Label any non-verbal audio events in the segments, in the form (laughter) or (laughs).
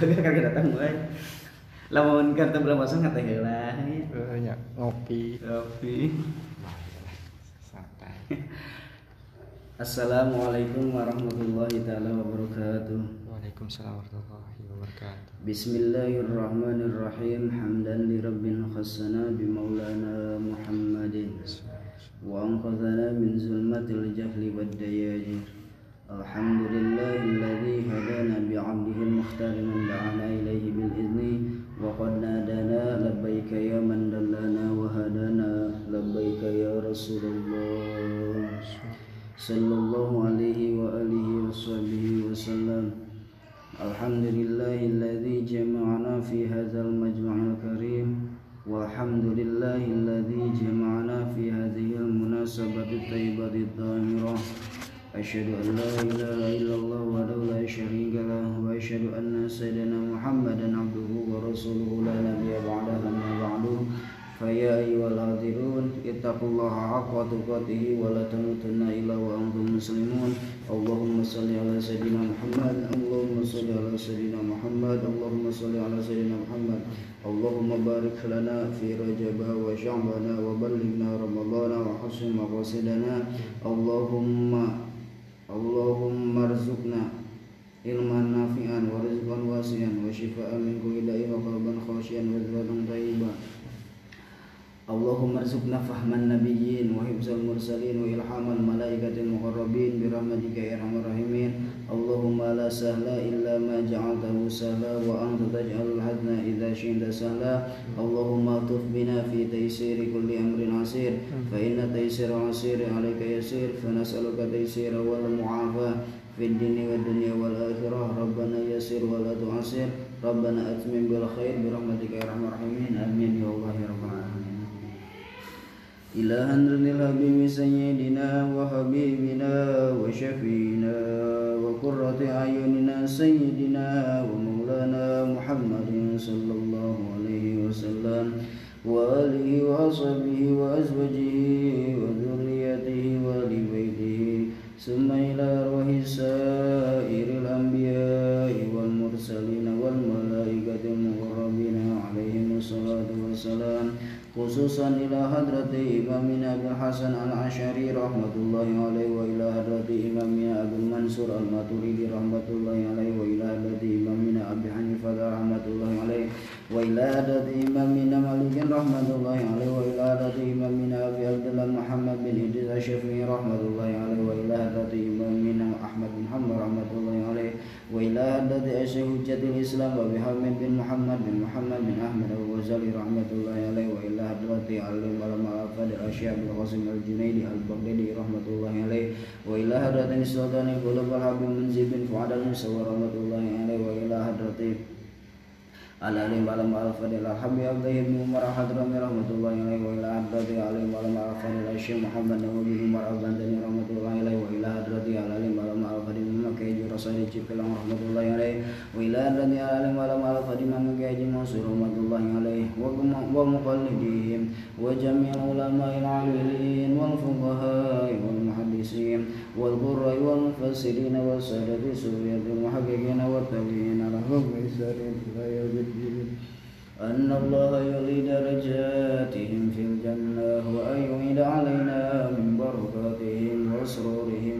kagak datang gue lamun kan teu belum masuk ngateh heula Eh, nya ngopi Kopi. santai Assalamualaikum warahmatullahi taala wabarakatuh. Waalaikumsalam warahmatullahi wabarakatuh Bismillahirrahmanirrahim. Hamdan li rabbil khassana bi maulana Muhammadin wa anqadhana min zulmatil jahli wad dayajir. الحمد لله الذي هدانا بعبده المختار من دعانا إليه بالإذن وقد نادانا لبيك يا من دلانا وهدانا لبيك يا رسول الله. صلى الله عليه وآله وصحبه وسلم. الحمد لله الذي جمعنا في هذا المجمع الكريم والحمد لله الذي جمعنا في هذه المناسبة الطيبة الطاهرة an la ilaha illallah wa la syarika lah wa asyhadu anna sayyidina Muhammadan abduhu wa rasuluhu la nabiyya ba'dahu amma ba'du فيا أيها الحاضرون اتقوا الله حق تقاته ولا تموتن إلا وأنتم مسلمون. اللهم صل على سيدنا محمد اللهم صل على سيدنا محمد اللهم صل على سيدنا محمد. اللهم بارك لنا في رجب وشعبان وبلغنا رمضان وحسن مقاصدنا. اللهم Allahumma rizukna ilman nafi'an wa rizqan wasi'an wa shifa'an min kulli da'in wa qalban khashian wa dhalban tayyiban. اللهم ارزقنا فهم النبيين وحفظ المرسلين وإلحام الملائكة المقربين برحمتك يا أرحم الراحمين. اللهم لا سهل إلا ما جعلته سهلا وأنت تجعل الحزن إذا شئت سهلا. اللهم ألطف بنا في تيسير كل أمر عسير. فإن تيسير عسير عليك يسير. فنسألك تيسير والمعافاة في الدين والدنيا والآخرة. ربنا يسر ولا تعسر. ربنا أتمم بالخير برحمتك يا أرحم الراحمين. آمين يا الله يا رب العالمين. إلها للحبيب سيدنا وحبيبنا وشفينا وقرة أعيننا سيدنا ومولانا محمد صلى الله عليه وسلم وآله وأصحابه وأزواجه وذريته وآل بيته ثم إلى خصوصا إلى حضرة إمامنا أبي الحسن العشري رحمة الله عليه وإلى حضرة إمامنا أبي المنصور الماتريدي رحمة الله عليه وإلى حضرة إمامنا أبي حنيفة رحمة الله عليه وإلى حضرة إمامنا مالك رحمة الله عليه وإلى حضرة إمامنا أبي عبد الله محمد بن إدريس الشافعي رحمة الله عليه وإلى حضرة إمامنا أحمد بن حنبل رحمة الله وإلى حضرة أشيخ حجة الإسلام حامد بن محمد بن محمد بن أحمد الغزالي رحمة الله عليه وإلى حضرة علم علماء أفاد الأشياء بالقاسم الجنيدي البغدادي رحمة الله عليه وإلى حضرة السلطان القلوب الحبيب منزل بن فؤاد المسوى رحمة الله عليه وإلى حضرة العليم علم الفضل الحبيب عبد بن عمر حضرمي رحمة الله عليه وإلى حضرة العليم علم الفضل الشيخ محمد بن عمر البندني رحمة الله عليه وإلى حضرة العليم علم الفضل رسول جبل رحمة الله عليه. وإلى حضرة العليم علم الفضل من مكي منصور رحمة الله عليه. ومقلدهم وجميع علماء العاملين والفقهاء والمحدثين والقراء والمفسرين والسادة السورية المحققين والتابعين لهم بإحسان إلى يوم الدين. أن الله يعلي درجاتهم في الجنة وأن يعيد علينا من بركاتهم وعلومهم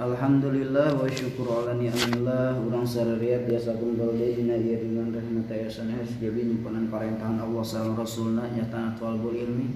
Alhamdulillah wa syukur ala ni'amillah Urang sarariat biasa kumpul deh Dina iya dengan rahmat ayasan has Jadi nyimpanan parintahan Allah salam rasulna Nyata atwal ilmi.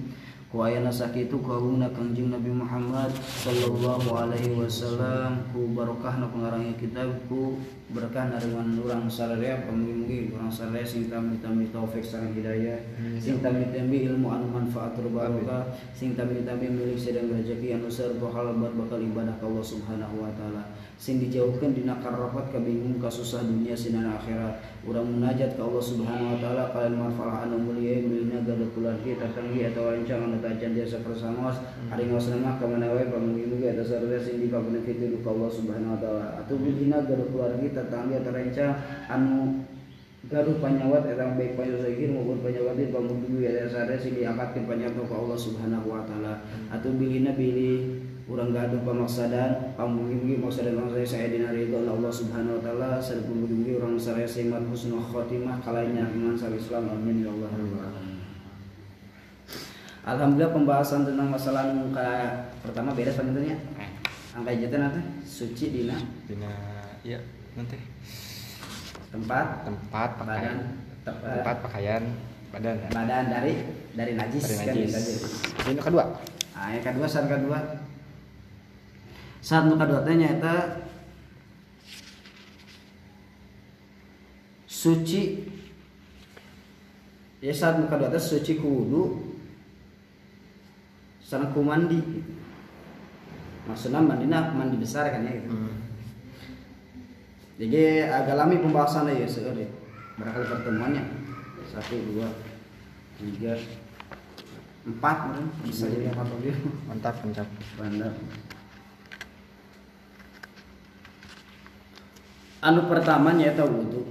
Ku ayana sakitu kauna kanjeng Nabi Muhammad sallallahu alaihi wasallam. Ku barokahna pengarangnya kitab ku berkah naringan urang sararea pamugi-mugi urang sararea sing tambi-tambi taufik sareng hidayah. Sing tambi-tambi ilmu anu manfaat barokah sing tambi-tambi milik sedang rezeki anu sareng halabat bakal ibadah ka Allah Subhanahu wa taala. Sing dijauhkan dina karapat kabingung kasusah dunia sinan akhirat. Urang munajat ka Allah Subhanahu wa taala kalian manfaat anu mulia milina gada keluarga tatanggi atau rancang anu tajan jasa persamos hari ngawas nama ka mana wae pamugi-mugi eta sareng sing dipabeuna kitu ka Allah Subhanahu wa taala. Atuh bilina gada keluarga tetangga terencang anu gaduh panyawat eta baik panyusahin maupun panyawat di pamugi ya sadar sing diangkatkeun panyawat ka Allah Subhanahu wa taala. Atuh bilina bilih urang gaduh pamaksadan pamugi-mugi maksadan orang saya saya dina ridho Allah Subhanahu wa taala. Sareng pamugi urang saraya semat husnul khotimah kalainya iman sal Islam amin ya Allah. Alhamdulillah pembahasan tentang masalah muka pertama beres panjenengan Eh, angka jalan nanti suci dina. Dina iya nanti tempat tempat badan pakaian te- tempat pakaian badan ya. badan dari dari najis Dari kan najis. aja. Ini kedua. Nah, yang kedua saat kedua saat kedua teh nyaeta suci ya saat kedua teh suci ku wudu sareng ku mandi maksudnya mandina mandi besar kan ya gitu. Hmm. Jadi agak lami pembahasan ya sekarang Barangkali pertemuannya satu dua tiga empat mungkin bisa jadi empat lagi Mantap, mantap. bandar. Anu pertama nyata wudhu.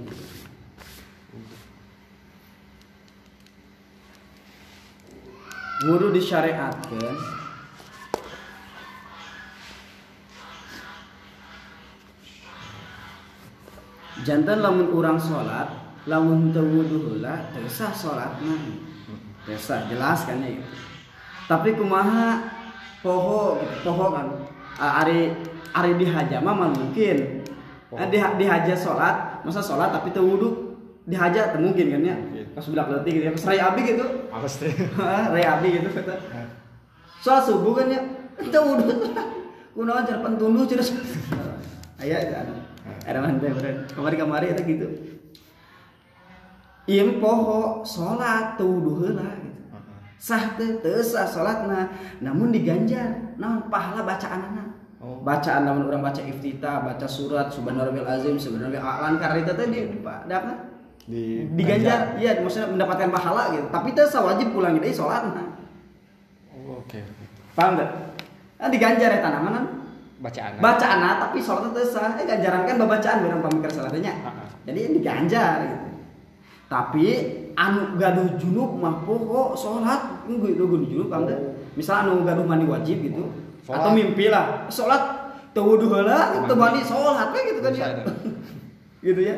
Wudhu disyariatkan jantan lamun urang sholat lamun teu wudu heula teu sah sholatna teu sah jelas kan ya tapi kumaha poho gitu poho kan. Ah, ari ari dihaja mah mah mungkin. Ah, di dihaja sholat masa sholat tapi teu wudu dihaja teu mungkin kan ya. Pas budak leutik gitu ya pas rai abi gitu. Apa sih? (laughs) rai abi gitu kata. Sholat subuh kan ya teu wudu (laughs) kunaon jar pentunduh aya itu ada mantai beren kamari kamari itu gitu. Iya poho sholat tuh wudu heula gitu. Sah teu sah sholatna. Namun diganjar naon pahala bacaanana Oh. bacaan namun orang baca iftitah baca surat subhanallah azim subhanallah a'lan karena itu tadi dapat Di diganjar iya maksudnya mendapatkan pahala gitu. Tapi sah wajib pulang deui sholatna. Oh, oke. oke. paham gak? Nah, diganjar ya tanaman Bacaan. bacaan tapi sholatnya teu sah eh ganjaran kan babacaan barang pamikir sholatnya ah. jadi diganjar gitu. Tapi anu gaduh junub mah pokok sholat gue gaduh junub kan misal anu gaduh mandi wajib gitu. Sholat. atau mimpi lah sholat teu wudu heula teu mandi sholat we gitu kan ya. (laughs) Gitu ya.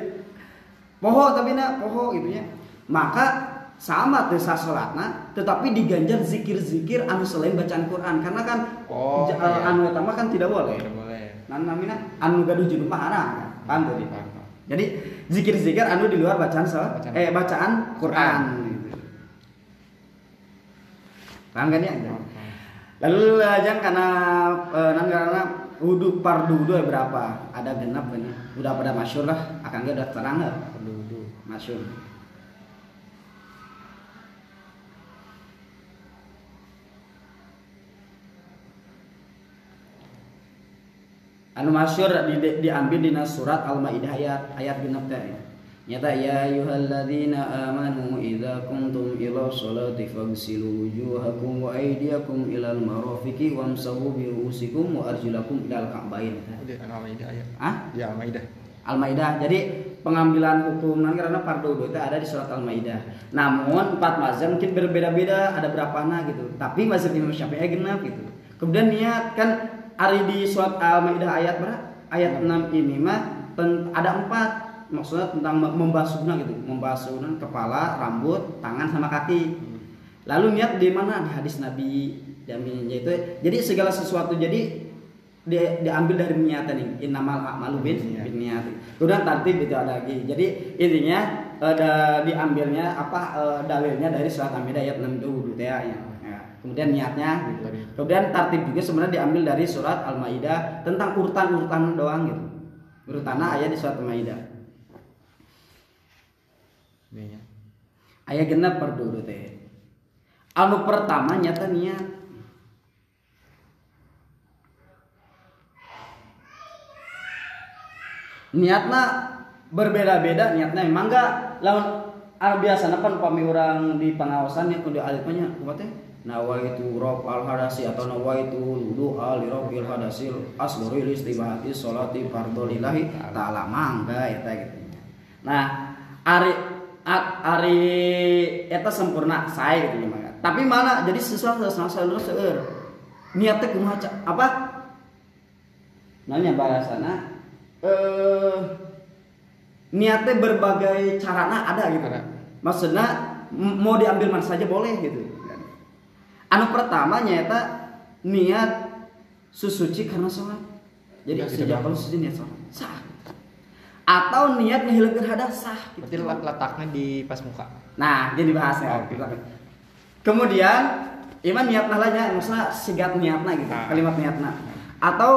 Poho tapi na poho gitu ya. Maka sama teu sah sholatna tetapi diganjar zikir-zikir anu selain bacaan Quran karena kan Oh, j- iya. anu eta mah kan tidak boleh Tidak boleh. Nah, namina anu gaduh junub mah haram kan? Tadi? Jadi zikir-zikir anu di luar bacaan salat Bacaan. eh bacaan Quran. gitu. Paham kan ya? Lalu lajang karena eh, nan karena wudhu pardu wudhu berapa? Ada genap ya? Udah pada masyur lah, akan gak udah terang lah. Masyur. Anu masyur di, di, diambil di surat Al-Maidah ayat ayat genep teh. Nyata ya ayyuhalladzina amanu idza kuntum ila sholati faghsilu wujuhakum wa aydiyakum ilal marafiqi wamsahu bi ru'usikum wa arjulakum ilal ka'bain. Di Al-Maidah ya. Ah? Di Al-Maidah. Al-Maidah. Jadi pengambilan hukum nan karena fardu wudu itu ada di surat Al-Maidah. Namun empat mazhab mungkin berbeda-beda, ada berapa nah gitu. Tapi mazhab Imam Syafi'i genap gitu. Kemudian niat kan hari di surat Al-Maidah ayat berapa? Ayat 6 ini mah ada empat maksudnya tentang mem- membasuhnya gitu, membasuhnya kepala, rambut, tangan sama kaki. Lalu niat di mana di hadis Nabi Jamin itu. Jadi segala sesuatu jadi di, diambil dari niatan nih innamal a'malu bin Niat. bin niat. Kemudian tertib itu ada lagi. Jadi intinya ada diambilnya apa eh, dalilnya dari surat Al-Maidah ayat 6 itu wudu teh ya. Kemudian niatnya gitu. Tadi. kemudian tartib juga sebenarnya diambil dari surat al-maidah tentang urutan-urutan doang gitu urutannya ayat di surat al-maidah Ini ya. ayat genap per dulu teh anu pertama nyata niat niatna berbeda-beda niatnya emang enggak lawan biasana pan upami urang di pengawasan ya kudu alifnya kumaha teh nawa itu rob al hadasi atau nawa itu wudu al robil hadasil asgori istibahati sholati fardhu lillahi ta'ala. Mangga eta gitu. Nah ari ari eta sempurna saya gitu mangga tapi mana jadi sesuatu sesuatu seueur niatnya kumaha apa? Nanya bahasana eh niatnya berbagai carana ada gitu. Ada. maksudnya mau diambil mana saja boleh gitu anu pertama nyata niat susuci karena sholat jadi Ya, gitu sejak bang. kalau suci niat sholat sah atau niat ngehilangkan hadas sah Berarti gitu. let- letaknya di pas muka. Nah, jadi bahasnya. Oke. Kemudian iman niat nalanya maksudnya sigat niatna gitu, Ah. kalimat niatna. Atau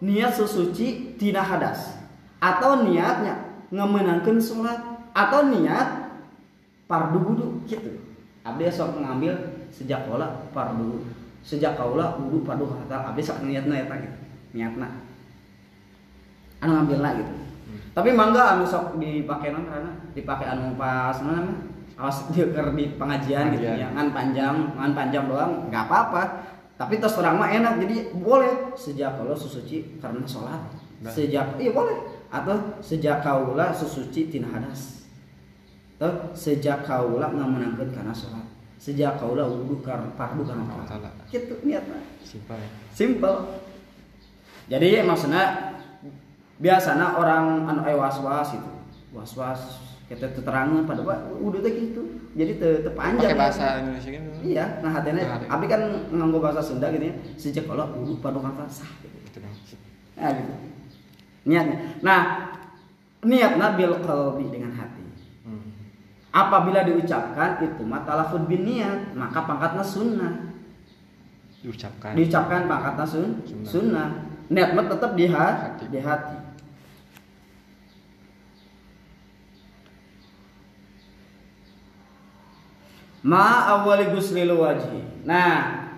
niat susuci tina hadas. Atau niatnya ngemenangkan sholat atau niat fardu wudu gitu. Abdi sok ngambil sejak kaula fardu sejak kaula wudu fardu kata abdi sok niatna eta gitu. Niatna. Anu ngambilna gitu. Tapi mangga anu sok dipakai non karena dipakai anu pas mana namanya? Awas di pengajian gitu ya, ngan panjang, ngan panjang doang nggak apa-apa. Tapi tos orang mah enak jadi boleh sejak kalau susuci karena sholat. Nah. Sejak iya boleh atau sejak kaula susuci tina hadas. Atau sejak kaula ngamenangkeun karena sholat. Sejak kaula wudu karena fardu karena salah. Gitu niatna Simpel ya. simple jadi maksudnya biasanya orang anu aya was-was itu was-was kita terangan pada pak udah teh gitu. Jadi te, te panjang Pakai bahasa Indonesia kan. iya nah hatinya Nah, hati. abi kan nganggo bahasa Sunda gitu ya. Sejak kalau udah pada kata sah gitu. Gitu nah gitu. Niatnya. Nah niatnya bil qalbi dengan hati. Apabila diucapkan itu mah talafud bin niat maka pangkatnya sunnah Diucapkan. diucapkan pangkatnya sun, Sunnah. sunnah niat mah tetap di hati, di hati. Ma awali guslil wajhi. Nah,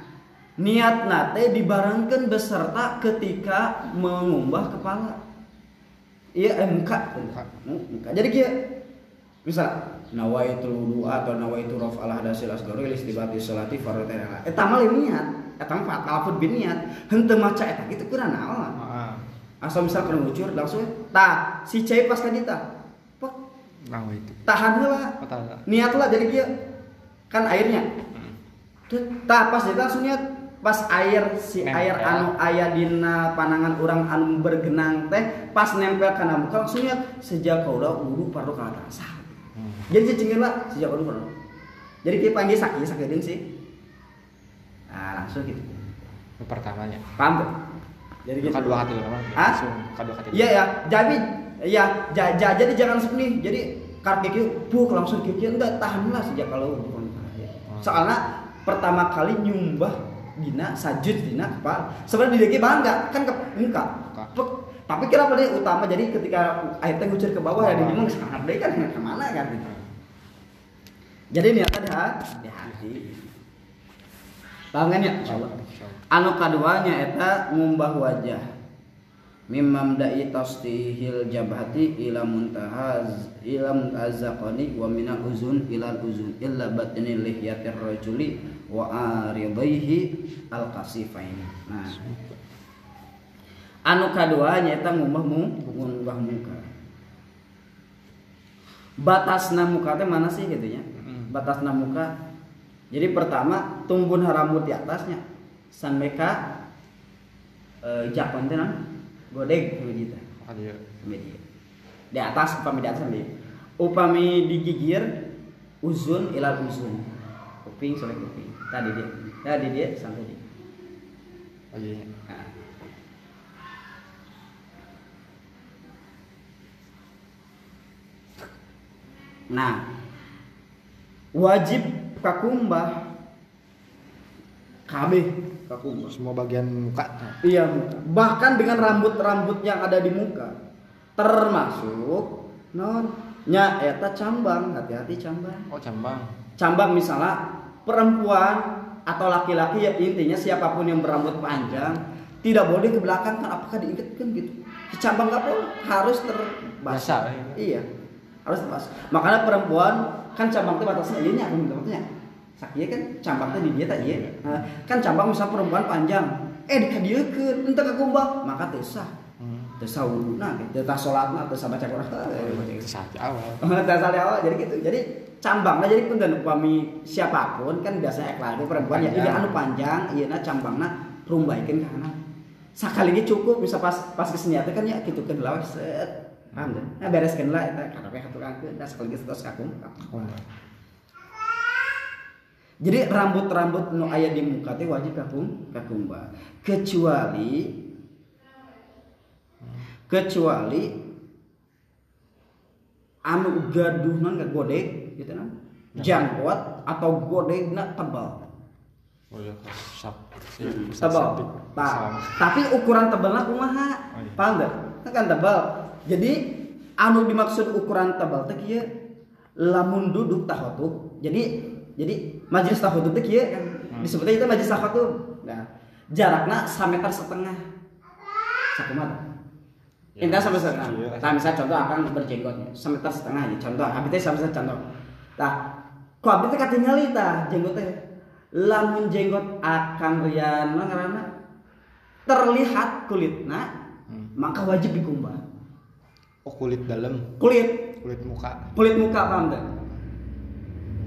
niat nate dibarengkan beserta ketika mengumbah kepala. Iya, eh, muka. Muka. Muka. Jadi kia bisa nawaitu wudu atau nawaitu raf al hadasil asgari listibati salati fardhu Eta mah niat. Eta mah fatal bin niat. Henteu maca eta kitu kurang naon. Ah, Asal misal kena ngucur langsung tah si cai pas ka dita. Pok nah itu. tahan heula. Oh, tak? Niat lah jadi kia kan airnya. Hmm. Tah pas dita langsung niat pas air si Nempel. air anu aya dina panangan orang anu bergenang teh pas nempel kana muka langsung niat sejak kaula wudu fardu ka atas. Hmm. Jadi cicingin lah sejak wudu fardu. Jadi kita panggil sakit sakit sih. Nah, langsung gitu. Itu pertamanya. Paham tuh? Jadi gitu. Bukan dua hati. Hah? Langsung kedua hati. Iya ya, jadi ya ja, ja- jadi jangan seperti jadi karek kieu buk langsung kieu enggak tahan lah sejak kalau bukan Soalnya pertama kali nyumbah dina sajud dina kepala. Sebenarnya di bangga kan ke muka. Tapi kenapa dia utama jadi ketika air teh ngucur ke bawah ya di dimong sangat deh kan ke mana kan gitu. Jadi niatnya di hati, di hati. Paham kan ya? Anu kaduanya eta ngumbah wajah. Mimam da'i tasdihil jabhati ila muntahaz ila muntazaqani wa minal uzun ila uzun illa batni lihyatir rajuli wa aridaihi al kasifaini. Nah. Anu ngumbah mu, ngumbah muka. Batasna muka teh mana sih gitu ya? Mm. Batasna muka jadi pertama tumbun rambut di atasnya sampai ke eh, jakon teh godeg hiji teh Maka dia sampai dia. Di atas upami di atas sampai upami digigir uzun ilal uzun. Kuping sampai kuping. Tadi dia. Tadi dia sampai dia. oh iya. Nah. Wajib kakumbah kabeh kakumba Semua bagian muka. iya muka. bahkan dengan rambut-rambut yang ada di muka termasuk non nya eta cambang hati-hati cambang Oh, cambang. cambang misalnya perempuan atau laki-laki ya intinya siapa pun yang berambut panjang tidak boleh ke belakang kan apakah diikatkan gitu cambang nggak boleh harus terbasah Basah, iya harus terbasah makanya perempuan kan cambang itu batasnya iya nya aku batasnya sakit kan cambang itu di dia tak iya Nah, kan cambang misal perempuan panjang eh dikadieukeun entah kakumbang maka tesah Hmm. tesah wuduna gitu tesah sholatna tesah baca Quran saja awal. Dasar awal jadi gitu. Jadi cambangnya jadi punten upami siapa pun kan biasanya ek lagi perempuan ya ide anu panjang ieu na cambangna rumbaikeun ka kanan. Sakali ge cukup bisa pas pas kesenian teh kan ya kitu ke lawas set. Paham teh? Nah bereskeun lah eta karepe haturangkeun da sakali ge tos kakung. Oh, Jadi rambut-rambut nu aya di muka teh wajib kakung kakumba. Kecuali kecuali anu gaduhna nggak godek gitu kan jangkot atau godegna tebal. Oh iya, sap. tebal. Nah, tapi ukuran tebalnya kumaha? Oh, iya. paham nggak Itu kan tebal jadi anu dimaksud ukuran tebal teh kieu lamun duduk tahotub jadi jadi majelis tahotub teh kieu kan disebutnya itu majelis tahotub nah jarakna sameter setengah sakumaha Ya, Intinya sampai setengah. iya. Nah, misalnya contoh akan berjenggotnya, semeter setengah ya. Contoh, abis itu sampai contoh. Nah, kok abis itu katingali tah jenggotnya. Lamun jenggot akan riana ngarana terlihat kulitna, Hmm. maka wajib dikumbah. Oh, kulit dalam, Kulit, kulit muka. kulit muka paham tak?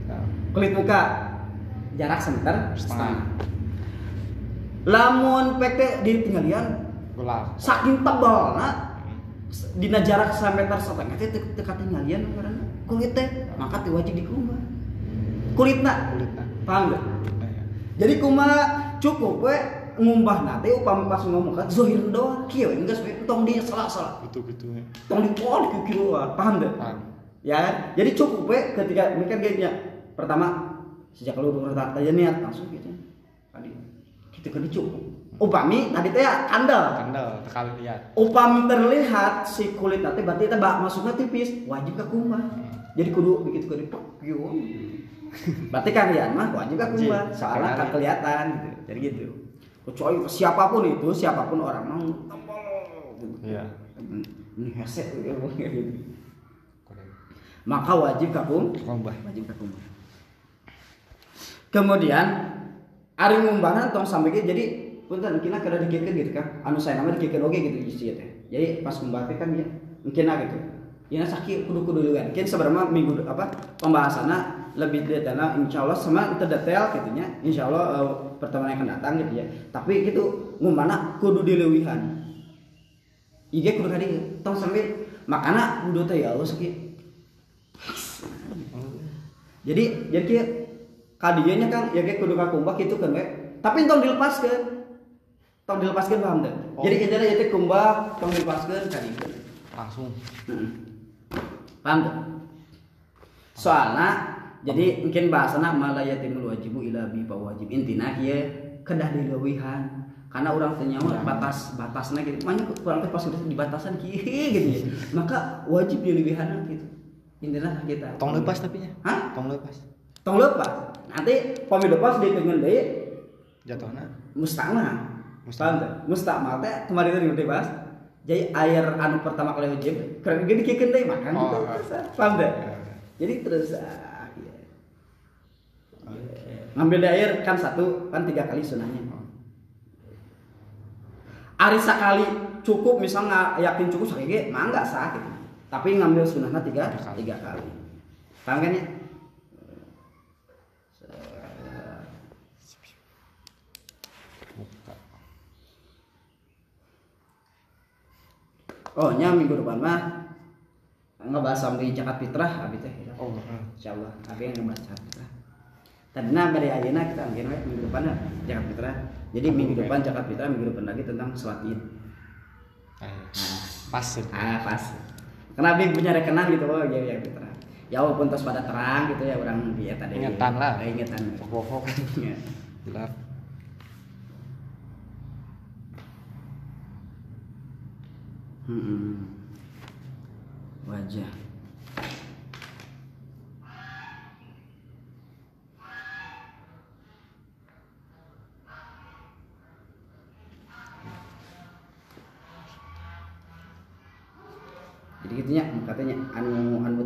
Nah, Kulit muka jarak semeter Setengah. Lamun pek ditinggalian gelap. saking tebal nah dina jarak sameter setengah teh teu katinggalian karena kulit teh maka teh wajib dikumbah kulitna Kulitnya. paham gak? Ya. jadi kumaha cukup we ngumbah nanti upami pas ngomong kan zohir doang. We geus we tong di salah-salah. Gitu gitu. ya. tong di pol di kieu paham gak? Paham. ya kan? jadi cukup we ketika mikir gini pertama sejak lu udah aja niat langsung gitu. Tadi gitu kan cukup upami tadi teh ya kandel. Kandel, tekal lihat. upami terlihat si kulit nanti berarti bak masuknya tipis wajib ke kumbah. Jadi kudu begitu kudu pek gitu berarti kalian mah wajib ke kumbah. Soalnya kan kelihatan gitu. Jadi gitu kecuali siapa pun itu siapa pun orang mau. Iya. ini hesek Korek. maka wajib ke kum Kombah. wajib ke kemudian ari ngumbahna tong sampai gitu jadi punten mungkin kada dikikeun gitu kan anu saya nama dikikeun oge gitu isi teh jadi pas ngumbah kan ya mungkin gitu ya sakit kudu kudu duluan kan sebenarnya minggu apa pembahasannya lebih detail insya Allah sama terdetail gitu nya. Insya Allah eh, pertemuan yang akan datang gitu ya. Tapi gitu ngumbahna kudu dilewihan. Iya kudu kadi tong sambil makana kudu teh ya Allah sakit jadi jadi kieu kadieunya kan ya kayak kudu kakumbah gitu kan we tapi tong dilepaskeun tong dilepaskeun paham teh Oh. jadi intinya itu kumbah tong dilepaskeun kadieu Langsung. Heeh. paham teh soalnya jadi mungkin bahasana malayatimul wajibu ila bi wajib intina kieu kedah dileuwihan karena orang ternyawa batas batasnya gitu makanya kurang pas udah di batasan kieu gitu ya maka wajib dileuwihan gitu intinya kita Tong lepas tapi nya. Hah? Tong lepas. tong lepas nanti pami lepas di pengen deui Jatuhna. mustakmal Mustakmal. Paham teh? kemarin tadi udah bahas jadi air anu pertama kali wajib keren gini kikeun deui makan Oh, gitu ah. paham teh Ya, ya. jadi terus iya. Ngambil air kan satu kan tiga kali sunahnya Ari sekali cukup misalnya yakin cukup sakit mah enggak sah gitu. Tapi ngambil sunahnya tiga, Tiga kali. Paham kan ya? Oh, nya minggu depan mah ngebahas sampai zakat fitrah abi teh. Oh. Insyaallah abi yang ngebahas Tadina pada ayeuna kita mungkin minggu depan ya, Jakarta Fitra. Jadi minggu depan Jakarta Fitra, minggu depan lagi tentang salat id. Nah, pas. Ah, pas. Karena Bing punya rekenan gitu oh ya Fitra. Ya walaupun terus pada terang gitu ya orang dia tadi. Ingetan lah. Eh, ingetan. Pokok-pokok. Iya. Gelap. Hmm. Wajah. Gitunya katanya anu anu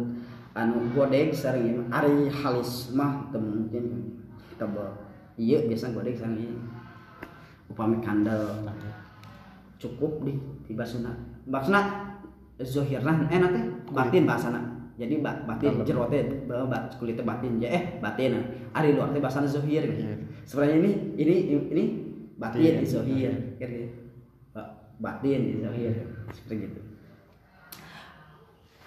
anu godeg sareng ieu mah. ari halis mah teu mungkin tebal. Iya biasa godeg sareng ieu. Upami kandel. Cukup di di basuna. Basuna zohirna eh nanti? Batin bahasana jadi ba- batin jero teh ba- ba- kulitnya batin. Ya eh batin. Ari luar teh bahasana zohir. Gitu. Sebenarnya ini ini ini batin di zohir. Ba- batin di zohir. Seperti gitu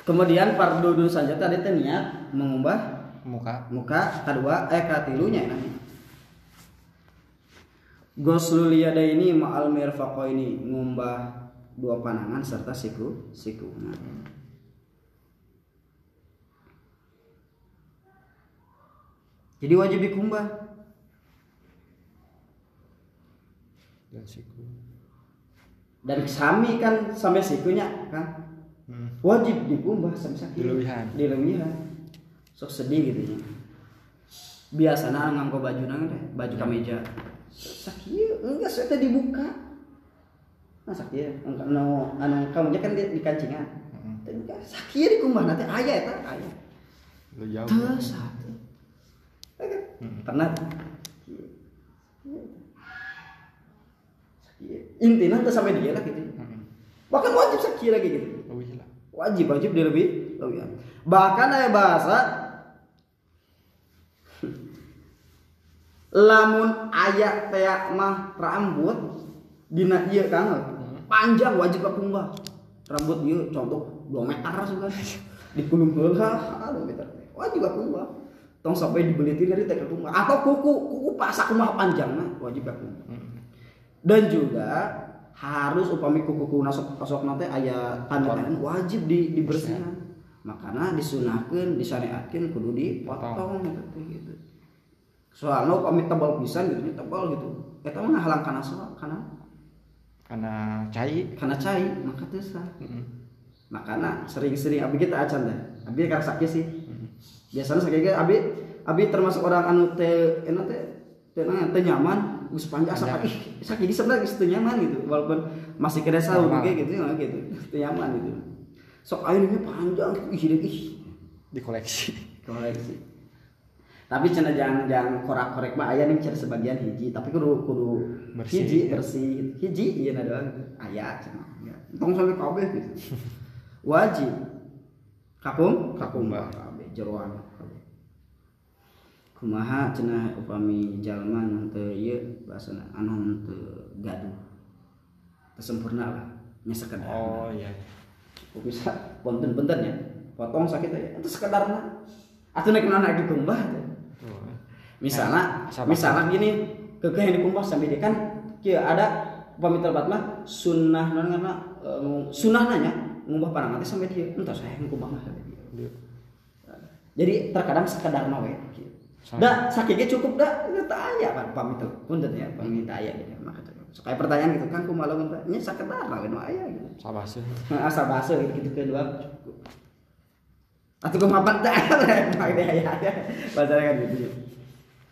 kemudian pardudun saja tadi niat mengubah muka muka kedua eh katilunya nanti Goslul ini ma'al mirfaqo ini ngumbah dua panangan serta siku siku. Nah. Jadi wajib dikumbah. dan siku Dan sami kan sampai sikunya kan. Wajib dikumbah sampai sakit. Dilebihan. Dilebihan. Sok sedih gitu ya. Biasanya nganggo baju nang teh, baju kemeja. Sakit enggak saya teh dibuka. Nah sakit anu anu kamu kan di, di kancingan. Hmm. Buka sakit dikumbah nanti aya eta aya. lu jauh Teu satu. Hmm. Pernah intinya tuh sampai dia lah gitu Hmm. bahkan wajib sakit lagi gitu wajib wajib dia lebih lebih bahkan ada bahasa lamun ayak teh mah rambut dina ieu kang panjang wajib kumbah rambut ieu contoh 2 meter sugan (laughs) dikulung heula aduh meter. Wajib kumbah tong sampai dibeli dari teh kumbah atau kuku kuku pasak kumaha panjang mah wajib kumbah Hmm. dan juga harus upami kuku-kuku nasok nasok nanti ayah tanda tangan wajib di dibersihkan makanya disunahkan disyariatkan kudu dipotong. Gitu, gitu. soalnya upami tebal pisan gitu tebal gitu. Kita mah ngahalang kana soal kana? Karena cai. Kana cai maka teu sah. Hmm. makanya sering-sering abi kita acan teh. Abi karena sakit sih. Biasanya sakit abi abi termasuk orang anu teh enak teh teh nyaman geus panjang asa Panjang. ih sakit di sebelah geus teu nyaman gitu. Walaupun masih kena sahur ge gitu ya gitu. Teu nyaman gitu. Sok airnya panjang ih ih ih. Dikoleksi. Koleksi tapi cina jangan jangan korak korek mah ayah nih cina sebagian hiji. Tapi kudu kudu Bersih, hiji ya. bersih. Hiji iya nah doang. Ayah cina. Ya. tong sampai kabeh gitu. (laughs) Wajib. Kakum Kakumbah. kabeh jeroan kumaha cina upami jalma nu teu ieu bahasana anu teu gaduh. Sempurna lah nya sekedar oh iya. Kok bisa punten-punten ya potong sakit aja itu sekedarnya atau naik naik dikumbah. Tuh. misalnya Nah, misalnya gini kekeh yang dikumbah sampai dia kan kia ada pamit terbat mah sunnah nana sunnah nanya ngubah pandangan teh sampai dia entah saya ngubah mah sampai dia. Jadi terkadang sekedar Sama. Dah sakitnya cukup dah itu tak aya kan pamit punten ya pamit aya gitu maka kayak pertanyaan gitu kan kumaha lamun nya sekedar lawan mah aya gitu. Sabar sih Nah, asal bahasa gitu gitu kedua cukup. Atau gue mapan dah pakai ayah ayah. Bahasa kan gitu.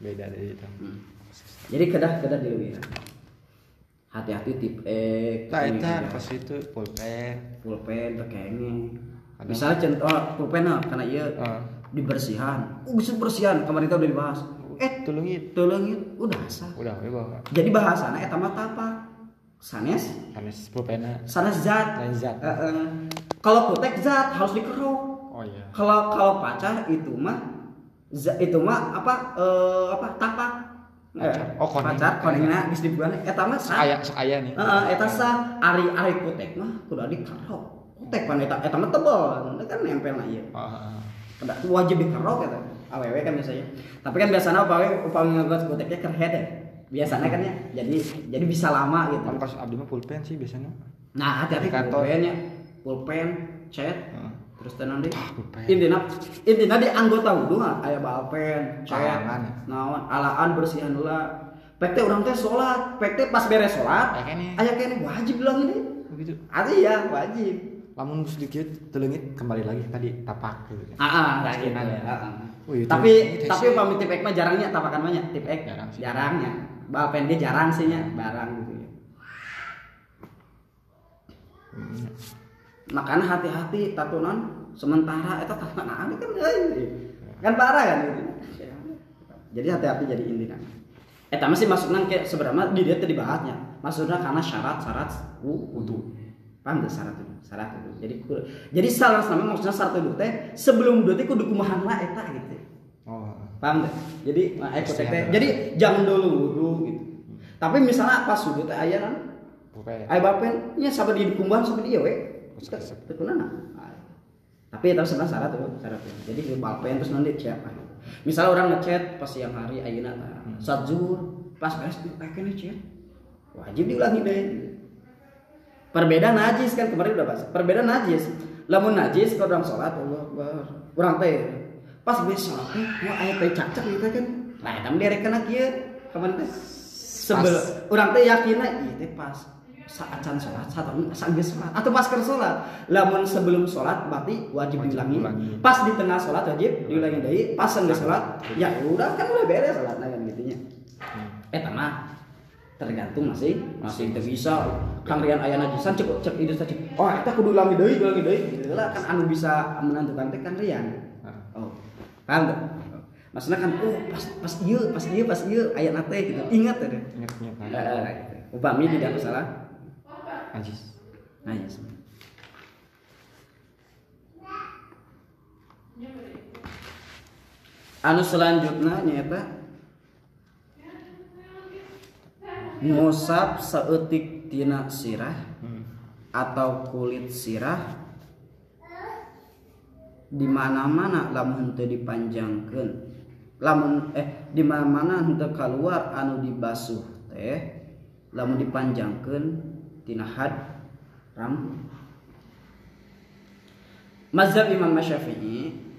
Beda dari itu. Jadi kedah kedah dilebihan hati-hati tip eh ini itu pas itu pulpen. Pulpen Ada. misalnya contoh oh, pulpen nah, karena iya Dibersihan. Oh bisa bersihan? Kemarin kita udah dibahas. Eh tulungit tolongin udah sah udah we bawa jadi bahasana eta mah apa? Sanes? Sanes pulpennya sanes zat. Lain zat. Eh, eh. kalau kutek zat. Harus dikeruk. Oh iya. Kalau kalau pacar itu mah za- itu mah apa eh, apa tapak Pacar. Oh, koneng. pacar konengna geus dibuat eta mah sah aya sok aya nih. Heeh eta sah ari ari kutek mah kudu dikerok kutek pan eta eta mah tebal kan nempel na ieu Ah, kada wajib dikerok eta awewe kan biasanya. Tapi kan biasanya upami upami ngegas kuteknya kerhead ya. Biasanya kan ya jadi jadi bisa lama gitu. Kan kasus abdi mah pulpen sih biasanya. Nah hati-hati pulpen ya. Pulpen cat terus tenan deh Ah, intinya intinya di anggota wudhu mah aya balpen cat naon alaan bersihan pek teh urang teh pek teh pas beres salat Aya keneh. aya kene wajib bilang ini. Begitu. Artinya ya wajib. Lamun sedikit telengit kembali lagi tadi tapak gitu kan Ah, ah, nggak gitu. Sekian aja. Ah, ah. Oh, itu- tapi tapi upami tip mah jarangnya tapakan banyak tip X Jarang sih. jarangnya balpen dia jarang sih nya barang gitu ya Hmm. makanya hati-hati tatunan sementara itu tatunan kan eh, kan parah kan gitu. jadi hati-hati jadi intinya eh tapi sih maksudnya kayak sebenarnya di dia tadi dibahasnya maksudnya karena syarat-syarat wudhu paham gak syarat itu syarat itu jadi jadi salah sama maksudnya syarat itu teh sebelum wudhu teh kudu kumahan lah eta gitu. Oh. Paham gak jadi nah, ekot teh jadi jangan dulu wudhu gitu. Tapi misalnya pas wudhu teh aya kan? Pokoknya aya bapen nya sampai di kumbahan sampai dia we. Kesep-kesep. itu kunana. Tapi itu sebenarnya syarat tuh syarat tuh. Jadi bapen terus nanti siapa misalnya orang ngechat pas siang hari ayeuna nah, Hmm. saat zuhur pas beres pakai chat. Wajib diulangi deh perbedaan najis kan kemarin udah bahas. Perbedaan najis. Lamun najis kalau orang sholat Allah Akbar. Orang teh pas sholat teh mau ayat teh cacak gitu kan. Nah itu dia reken kieu kapan teh sebel. Orang teh yakinna ieu teh pas. Saat can sholat saat geus sholat atau pas keur sholat. Lamun sebelum sholat berarti wajib, Wajib diulangi. pas di tengah sholat wajib diulangi deui. Pas geus sholat ya udah kan udah beres sholatnya kan gitunya. Hmm. eh tanah tergantung masih masih itu bisa. Kang rian aya najisan cek cek ide cek oh eta kudu ulangi deui ulangi deui. Gitu lah kan anu bisa menentukan teh kan rian. Ah. oh paham gak maksudnya kan oh pas pas ieu pas ieu pas ieu aya nate gitu. Ingat teh ingat ingat. Gitu. upami tidak masalah najis. Najis anu selanjutnya nyata ngusap seetik tina sirah hmm. atau kulit sirah di mana-mana lamun henteu dipanjangkeun lamun eh di mana-mana henteu keluar anu dibasuh teh lamun dipanjangkeun tina had ram mazhab Imam Syafi'i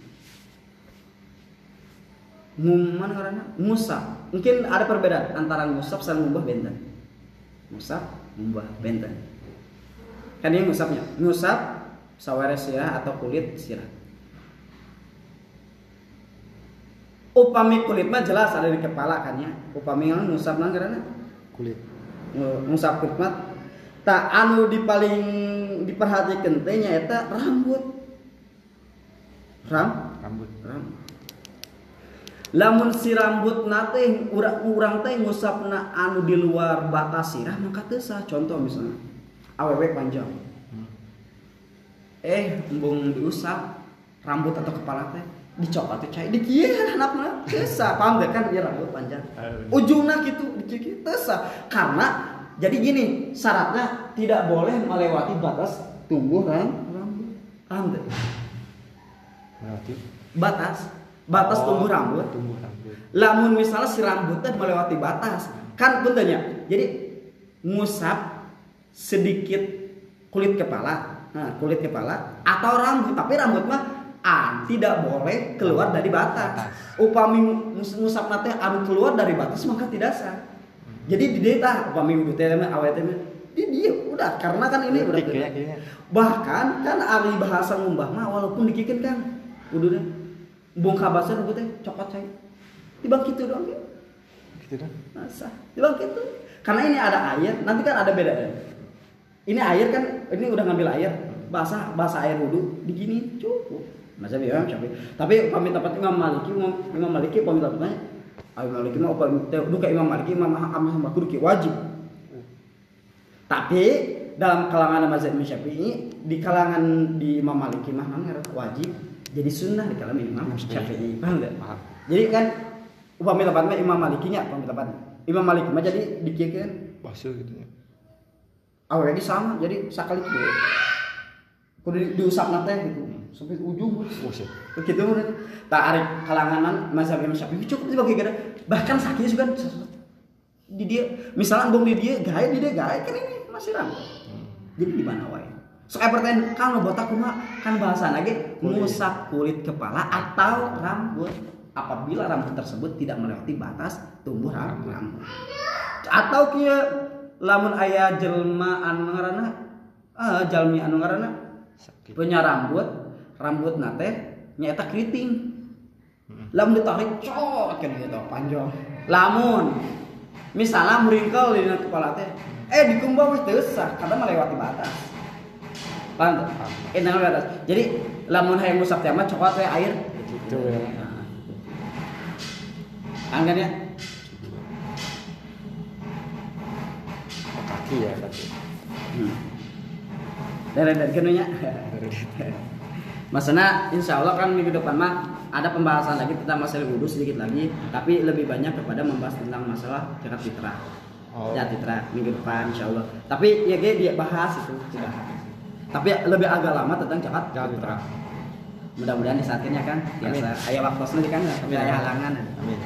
mana karena ngusap mungkin ada perbedaan antara ngusap sama ngubah benten. Ngusap ngubah benten. Kan ini ngusapnya ngusap sawere sirah atau kulit sirah. Upami kulit mah jelas ada di kepala kan ya. Upami yang ngusap nang karena? Kulit. Ngusap kulit mah tak anu di paling diperhatikan teh eta rambut. Ram? Rambut. Rambut lamun si rambut nate urang urang teh ngusapna anu di luar batas sirah maka teu sah. Contoh misalnya awewe panjang. Eh embung diusap rambut atau kepala teh dicopot teh cai di kieu handapna teu sah. Paham gak? Kan dia rambut panjang. Ujungnya gitu di kieu teu sah. Karena jadi gini syaratnya tidak boleh melewati batas tumbuh ram- rambut. Melewati batas batas Oh, tumbuh rambut. tumbuh rambut. Lamun misalnya si rambutnya melewati batas kan bentuknya jadi ngusap sedikit kulit kepala nah kulit kepala atau rambut tapi rambut mah ah, tidak boleh keluar dari batas. Batas. upami ngus- ngusap nate anu keluar dari batas maka tidak sah. Jadi di dia tah upami udah teh mah awet teh mah, di dia udah karena kan ini udah bahkan kan ari bahasa ngumbah mah walaupun dikikin kan udahnya bung kabasa rambut teh cokot saya dibang gitu doang ya gitu kan masa? Dibang gitu karena ini ada air nanti kan ada beda ini air kan ini udah ngambil air basah basah air wudhu digini cukup. Masa bilang Syafi'i tapi pamit tempat Imam Maliki Imam, Imam Maliki pamit tempatnya Imam Maliki mah apa? Duka Imam Maliki Imam Ahmad kudu wajib. Tapi dalam kalangan mazhab Syafi'i di kalangan di Imam Maliki mah wajib jadi sunnah di kalangan Imam Syafi'i. Paham nggak? Paham. Jadi kan upami tempatnya Imam Malikinya upami tempatnya Imam Maliki mah jadi dikiekeun basuh gitu ya. Awalnya sama jadi sakali kieu kudu di- diusap nate gitu. Sampai ujung buset begitu menurut tak arek kalanganan mazhab Imam Syafi'i cukup sebagai gara bahkan sakit juga di dia misalnya bong di dia gawe di dia gawe kan ini masih rambut jadi di mana wae so kayak pertanyaan lo botak kumaha kan bahasa lagi Kulit. ngusap kulit kepala atau rambut. Apabila rambut tersebut tidak melewati batas tumbuh ram- rambut. Atau kia lamun ayah jelma anu ngaranna? Ah jalmi anu ngaranna? Sakit. Punya rambut rambut nate nyata keriting. Lamun ditarik cot kan gitu panjang. Lamun misalnya meringkel di kepala teh eh dikumbang wis teu sah karena melewati batas paham tuh? Eh, nah. Jadi lamun hayang ngusap teh mah cokot we air Gitu ya. Anggannya Oh, kaki ya kaki hmm. dari dari kenunya Maksudnya insya Allah kan minggu depan mah ada pembahasan lagi tentang masalah wudhu sedikit lagi Tapi lebih banyak kepada membahas tentang masalah zakat fitrah Oh. Ya fitrah minggu depan insya Allah Tapi ya dia bahas itu. Tapi lebih agak lama tentang Zakat fitrah fitrah. Mudah-mudahan disatunya kan biasa Ayah waktu nanti kan tapi Amin. ayah halangan. Amin.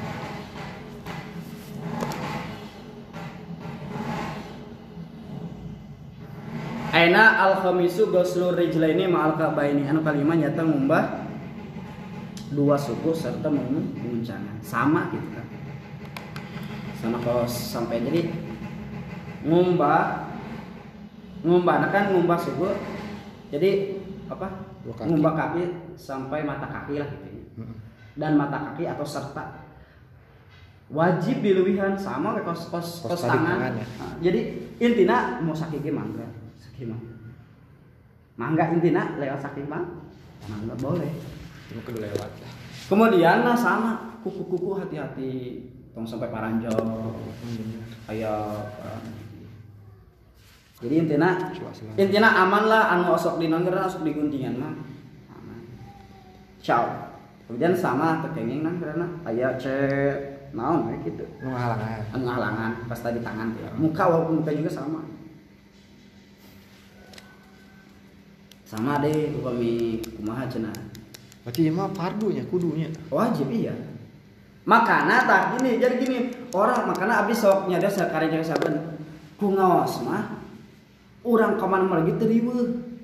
Aina al khamisu goslu rijlaini ma'al kabaini. Anu kalima nyata ngumbah dua suku serta menguncangan sama gitu kan. Sama kalau sampai jadi ngumbah ngumbah nah kan ngumbah suku jadi apa? Kaki. ngumbah kaki sampai mata kaki lah gitu Mm-mm. dan mata kaki atau serta. Wajib diluwihan sama kayak kos kos Kos kos tangan. tangan ya. Nah, jadi intina mau sakit ge mangga sakit mah mangga intina lewat sakit mah mangga boleh. Kudu lewat lah. Kemudian nah sama kuku-kuku hati-hati. Tong sampai paranjol kayak uh, jadi intina intina aman lah anu osok di nangger osok di guntingan mah. Aman. Ciao. Kemudian sama tekengeng nang karena aya cek naon we gitu nu halangan anu halangan pas tadi tangan ya. muka walaupun muka juga sama. Sama deh upami kumaha cenah. Berarti ieu mah fardunya kudunya. Wajib iya. Makana tak gini jadi gini. Orang makana abis sok nyadar sakarenya saben. Ku ngawas mah orang ke mana mana lagi teriwe.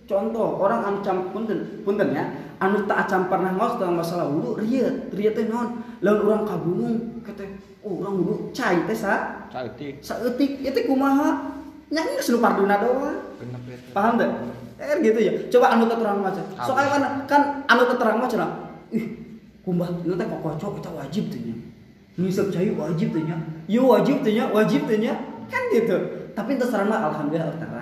Contoh orang anu cam punten punten ya. Anu tak acam pernah ngawas tentang masalah wudhu riet riet teh naon. Lalu orang kabungung kata oh, orang wudhu cai teh sa? Cantik saeutik itu kumaha? Nya geus nu parduna doang. Ya paham deh eh gitu ya. Coba anu terang macam. Soalnya kan kan anu terang macam ih kumbah itu teh kokocok kita wajib tuh nya. Ngisep cai wajib tuh nya. Yo wajib tuh nya wajib tuh nya. Kan gitu. Tapi terus terang mah alhamdulillah terang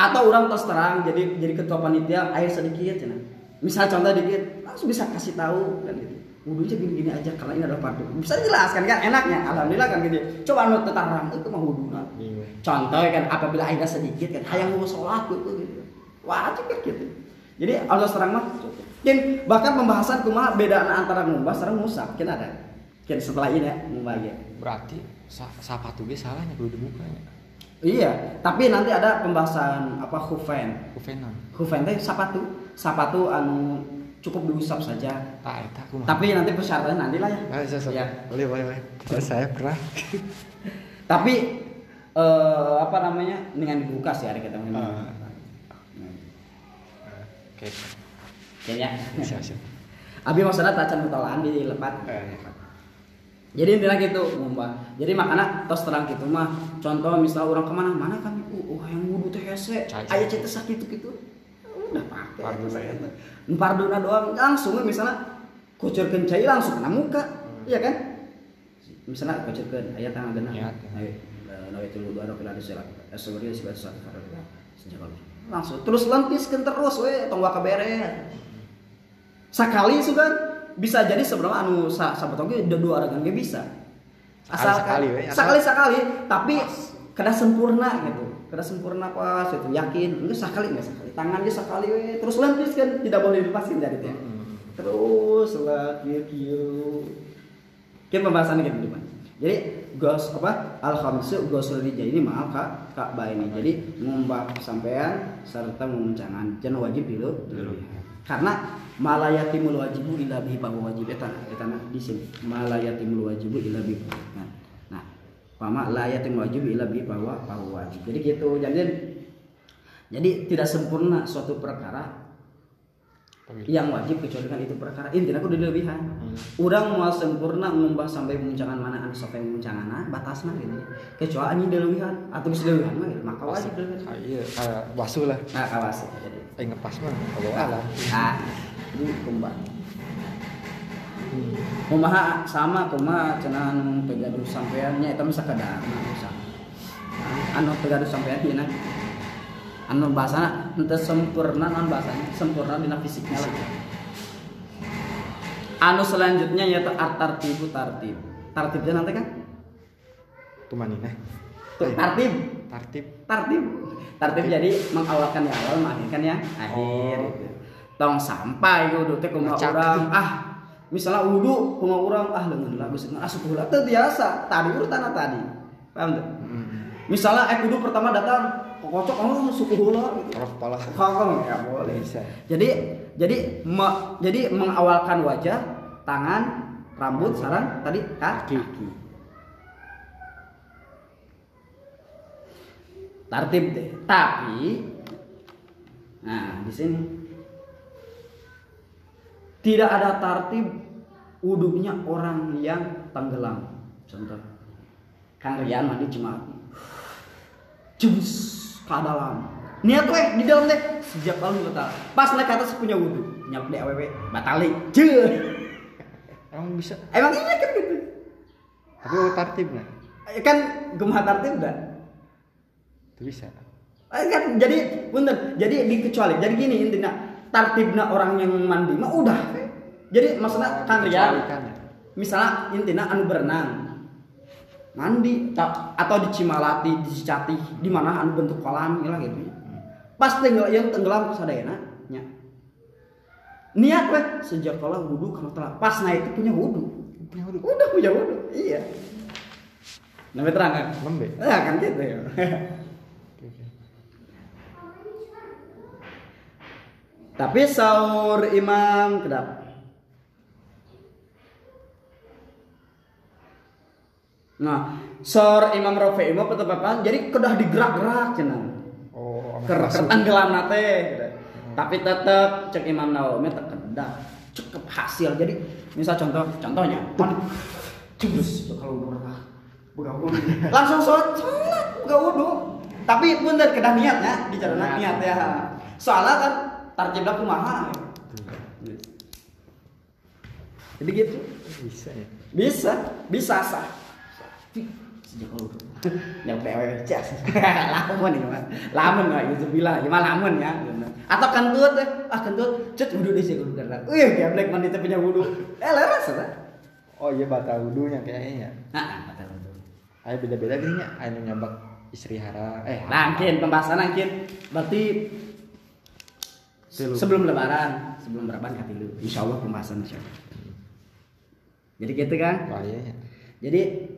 atau orang terus terang jadi jadi ketua panitia air sedikit ya misal contoh dikit langsung bisa kasih tahu kan gitu wudhunya gini-gini aja karena ini adalah fardu bisa dijelaskan kan enaknya alhamdulillah kan gitu coba anu terang itu mah wudhunya bingung Contoh kan apabila airnya sedikit kan hayang mau sholat gitu, gitu. Wajib kan gitu. Jadi Allah serang mah. Dan bahkan pembahasan kumaha beda antara ngumbah sareng ngusap. Kan ada. Kan setelah ini ya ngumbah ya. berarti sa sapatu ge salahnya kudu dibukanya Iya, tapi nanti ada pembahasan apa hufen. kufenan Hufen teh sapatu, sapatu anu cukup diusap saja. eta kumaha Tapi nanti persyaratannya nanti lah ya. Ah, saya, saya. Ya. boleh boleh boleh Oh, saya pernah Tapi eh, apa namanya dengan dibuka sih hari kita ini. Ah. oke Ya, ya. siap siap Abi maksudnya tacan mutolaan di lepat. Eh, Jadi intinya gitu, ngumba. Jadi makanya tos terang gitu mah. Contoh misal orang ke mana mana kan, uh, uh yang wudhu teh hese, ayah cerita sakit gitu. Udah pakai. Parduna ya. Parduna doang langsung misalnya kucurkeun cai langsung kena muka. Iya kan? Misalnya kucurkeun aya tangan genah. Iya. Ayo, nawaitul wudu ada pilih silat. Asbari sibat satu farad. Sejak langsung terus lempiskeun terus we tong waka beres. Sakali sugan bisa jadi sebenarnya anu sa sabotoge udah dua orang ge bisa. We, asal- sekali sekali tapi kada sempurna gitu. Kada sempurna pas itu yakin enggak sekali enggak sekali. Tangan ge sekali we terus lempis kan tidak boleh dilepasin dari itu. Terus lah kieu kieu. Kita pembahasannya gitu depan. Jadi gos apa al khamsu gosul rija ini maaf kak kak ini. Jadi ngumbah sampean serta menguncangan jangan wajib dulu. Karena malayatimul wajibu illa bihi bahwa wajib eta eta di sini malayatimul wajibu illa bihi. Nah, nah pama la yatimul wajibu illa bihi bahwa bahwa wajib. Jadi gitu. Jadi jadi tidak sempurna suatu perkara yang wajib kecuali kan itu perkara intinya aku lebihan Hmm. Urang mau sempurna ngumbah sampai muncangan mana anu sampai muncangan batasna gitu kecuali anjing lebihan atau bisa lebihan mah gitu. maka wajib lebihan Ah, iya kayak basuh lah nah kawas jadi eh ngepas mah kalau alam nah ini kumbang kumaha sama kumaha cenah anu pegaduh sampeannya eta mah sakedar nah, anu pegaduh sampean ieu anu bahasana henteu sempurna non bahasanya? Sempurna dina fisiknya lah. Anu selanjutnya yaitu at-tartibu tartib tartibnya nanti kan tuh manina Tuh, Eh, tartib tartib. Tartib. Tartib jadi mengawalkan yang awal mengakhirkan yang akhir. Oh. gitu. tong sampai kudu teh kumaha urang ah misalnya wudu kumaha urang ah leungeun lah geus asup heula teu biasa tadi urutan tadi. Paham tuh misalnya eh kudu pertama datang kocok oh suku gitu kalau kepala. Kongkong ya boleh. Bisa. Jadi jadi me- jadi mengawalkan wajah tangan rambut sarang tadi kaki tartib deh. Tapi nah di sini. Tidak ada tartib wudhunya orang yang tenggelam. Contoh Kang Rian mandi cuma jus ke dalam niat di dalam deh sejak tahun batal pas naik ke atas punya wudhu. Nyap di aww batali. Ceh emang bisa? Emang iya kan gitu? Tapi tartib nah Eh, kan gemah tartib dah. itu bisa Eh, kan jadi punten jadi dikecuali. Jadi gini intinya tartibna orang yang mandi mah udah jadi maksudnya kan Dikecualikan ya. misalnya intinya anu berenang. Mandi ta- atau di Cimalati di Cicati di mana anu bentuk kolam gitu gitu pas tenggel yang tenggelam sadayana nya niat weh sejak kalau wudhu kalau telah pas naik itu punya wudhu punya wudhu udah punya wudhu iya. Namanya terang kan? Lembe ya kan gitu ya (laughs) Oke, oke. Tapi sahur imam kedap Nah, sahur imam Rafi imam apa apa jadi kedah digerak-gerak cenah. oh Ker masuk. ketenggelam nate. gitu. Tapi tetap cek Imam Nawawi teh kedah cukup hasil. Jadi misal contoh contohnya man jus kalau wudhu (laughs) langsung sholat sholat buka wudhu tapi pun kedah niatnya bicara niat ya soalnya kan tarjibnya kumaha jadi gitu. Bisa ya? Bisa bisa sah. Sejak kalau yang PW cas (laughs) lamun ya mas. Lamun nggak itu bilang ya mah lamun ya. Atau kentut eh ah kentut. Cet wudhu di sini karena wih geblek mandi teh punya wudhu eh leres ya oh iya batal wudhunya kayaknya ya. Nah kata itu ayo beda-beda gini ya ayo nyabak istri hara. Eh Nangkin pembahasan nangkin. Berarti Tilu. sebelum lebaran sebelum lebaran ya tilu insya Allah pembahasan insya Allah jadi gitu kan? Wah iya ya. jadi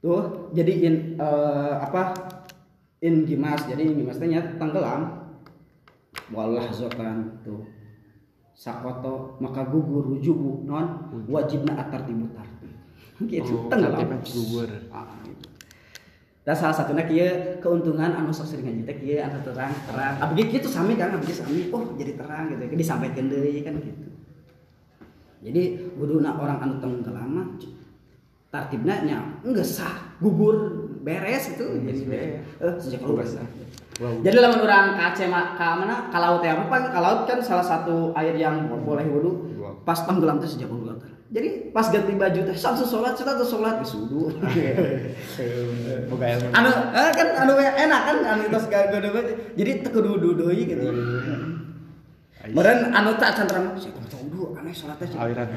tuh jadi in eh, apa? In gimas jadi in gimas teh nyata tenggelam. Walah zokan tuh. Sakoto maka gugur rujubu non wajibna atar tibu tartib (laughs) gitu Oh, tenggelam. gugur. Ah, gitu. Dan salah satunya kia keuntungan anu sok sering ngaji teh kia anu terang terang abdi gitu sami kan abdi sami oh jadi terang gitu disampaikan deui kan gitu jadi wuduna orang anu tenggelam mah tartibnya nya enggak sah gugur beres itu Beres, jadi beres. eh sejak lu Gugur. Wow. jadi lamun orang ka Cema ka mana ka laut ya apa ka laut kan salah satu air yang boleh wudhu pas tenggelam tuh sejak wudhu jadi pas ganti baju teh langsung sholat tuh sholat di sudu anu eh, kan anu enak kan anu tos gak jadi teu kudu deui gitu Ais. Meren anu tak cantrang saya kudu wudhu aneh sholatnya sih. Aliran.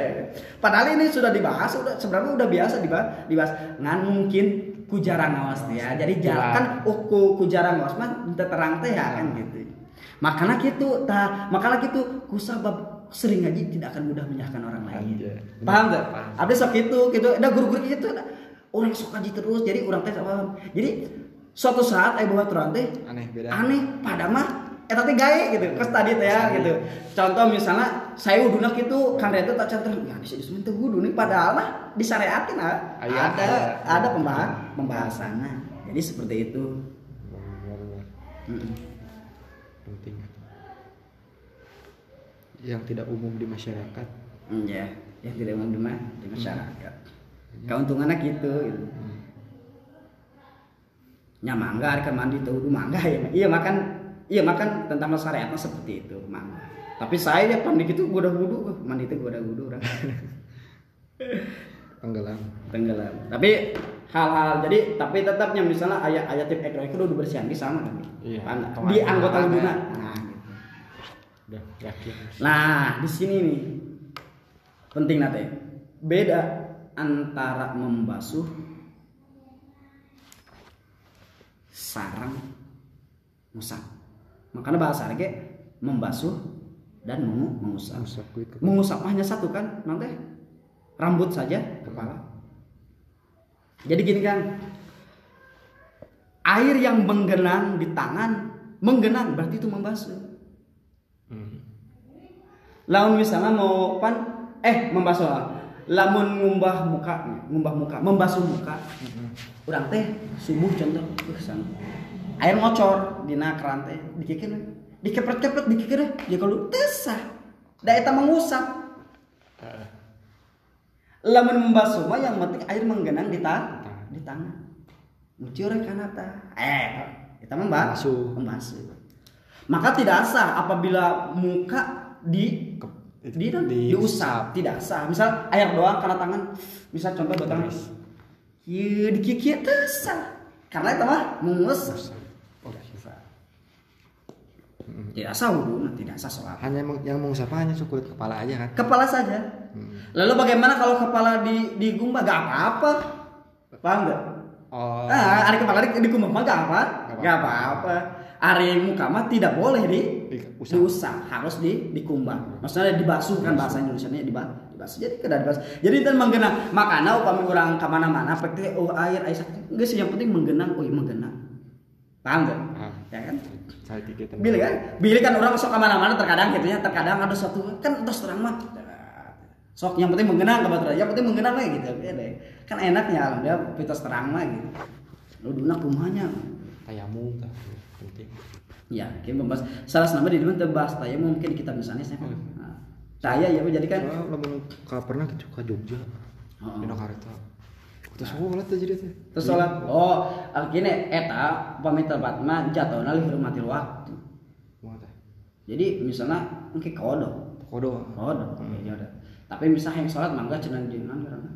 (laughs) Padahal ini sudah dibahas, udah sebenarnya udah biasa dibahas, dibahas. Ngan mungkin ku jarang ngawas ya. Jadi jarang kan oh ku, ku jarang ngawas mah terang teh ya kan gitu. Makanya gitu, tah, makanya gitu ku sabab sering ngaji tidak akan mudah menyahkan orang lain. Anjay. Paham gak? Paham. Ada sok itu, gitu. Ada guru-guru gitu. ada. Orang sok ngaji terus, jadi orang teh paham. Jadi suatu saat ayo bawa terang teh Aneh beda. aneh pada mah eta teh gawe gitu kes tadi teh ya gitu contoh misalnya saya wuduna gitu kan itu tak canter ya di sini teh nih padahal mah disyariatin ah. Ada aya. ada pembahas pembahasannya jadi seperti itu. Penting. Yang tidak umum di masyarakat. Hmm, ya yang tidak umum di ma- di masyarakat. Keuntungannya gitu, gitu. Hmm. nya mangga kan mandi tuh mangga ya. Iya makan iya makan tentang masyarakat seperti itu mangga. Tapi saya ya pandi gitu gua udah wudu mandi itu gua udah wudu orang. (laughs) Tenggelam. Tenggelam. Tapi hal-hal jadi tapi tetapnya misalnya ayat ayat tip ekor itu udah bersihan di sama kan? Iya. Di anggota lubuna nah. Udah yakin Nah, di sini nih penting nate. Beda antara membasuh sarang musang. Makanya bahasa lagi membasuh dan mengu- mengusap. Usap kuit ke- Mengusap hanya satu kan, nanti rambut saja kepala. Jadi gini kan, air yang menggenang di tangan, menggenang berarti itu membasuh. Lamun misalnya mau pan eh membasuh lah. lamun ngumbah muka ngumbah muka membasuh muka urang teh subuh contoh ke sana air ngocor dina keran teh dikikir dikepret kepret dikikir ya kalau tesah da eta mengusap lamun membasuh mah yang penting air menggenang di tangan di tangan. muciur kana ta. Eh kita membasuh. membasuh. Maka tidak sah apabila muka di ke- di, di- diusap tidak sah. Misal air doang karena tangan misal contoh Terus. iya dikikir teu sah. Karena itu mah. Oh, bisa. tidak sah wudhu nah, tidak sah sholat. Hanya yang mengusap hanya cukup kepala aja kan? Kepala saja. Hmm. lalu bagaimana kalau kepala di digumbah gak apa-apa. Paham nggak? Oh. Ah, hari kepala di, di kumbah mah gak apa, Gak gak apa-apa. Hari muka mah tidak boleh di Diusap. diusap, harus di dikumbah. Maksudnya dibasuh kan bahasa Indonesia nya dibasuh. Jadi kada dibasuh. Jadi dan menggenang. Makanya upami orang ke mana-mana pakai oh air air sakit. Enggak sih yang penting menggenang, oh iya menggenang. Paham gak? Ah. Ya kan? Billy kan? Billy kan orang sok ke mana-mana terkadang gitu ya, terkadang ada satu kan terus terang mah sok yang penting menggenang kebetulan yang penting menggenang aja gitu ya deh. kan enaknya alhamdulillah pitos terang mah gitu lu duna kumanya tayamum ya kita membahas salah nama di depan tebas. Taya mungkin kita misalnya saya Oh. nah, taya ya jadi kan lamun ka pernah ke Jogja Oh. di Jakarta terus sholat tuh jadi tuh. Terus sholat. Oh gini eta upami tempat mah jatuhna dihormati waktu. Kumaha teh? jadi misalnya mungkin kodo. Kodo kodo ya udah tapi misalnya yang sholat mangga cenah di mana karena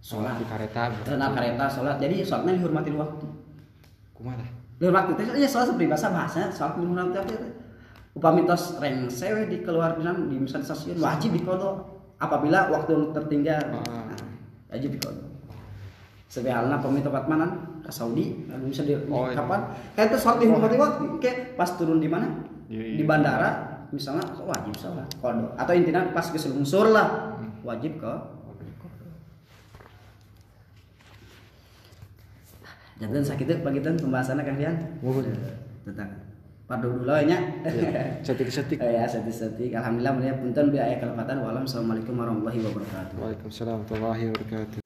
sholat di kareta. Karena kereta sholat. Jadi sholatnya dihormati waktu. Kumaha teh? dihormati itu ya sholat seperti bahasa bahasa dihormati waktu itu. Upami tos reng sewe di keluar di di misalnya stasiun wajib dikodo apabila waktu tertinggal. Ah. Nah, wajib dikodo sebenarnya pemi tempat mana? Ke Saudi. Lalu bisa di, di- Oh, iya. kapan? Kayak itu sholat dihormati waktu kayak pas turun di mana? Di- di bandara misalnya wajib sholat? Kodo atau intinya pas ke selungsur lah wajib ke Jantan sakit pagi itu pembahasannya. Oh, bener. Eh, tentang padu dulu nya. setik-setik Eh, (laughs) ya setik-setik. Alhamdulillah melihat punten biaya kelepatan. Wassalamualaikum warahmatullahi wabarakatuh. Waalaikumsalam warahmatullahi wabarakatuh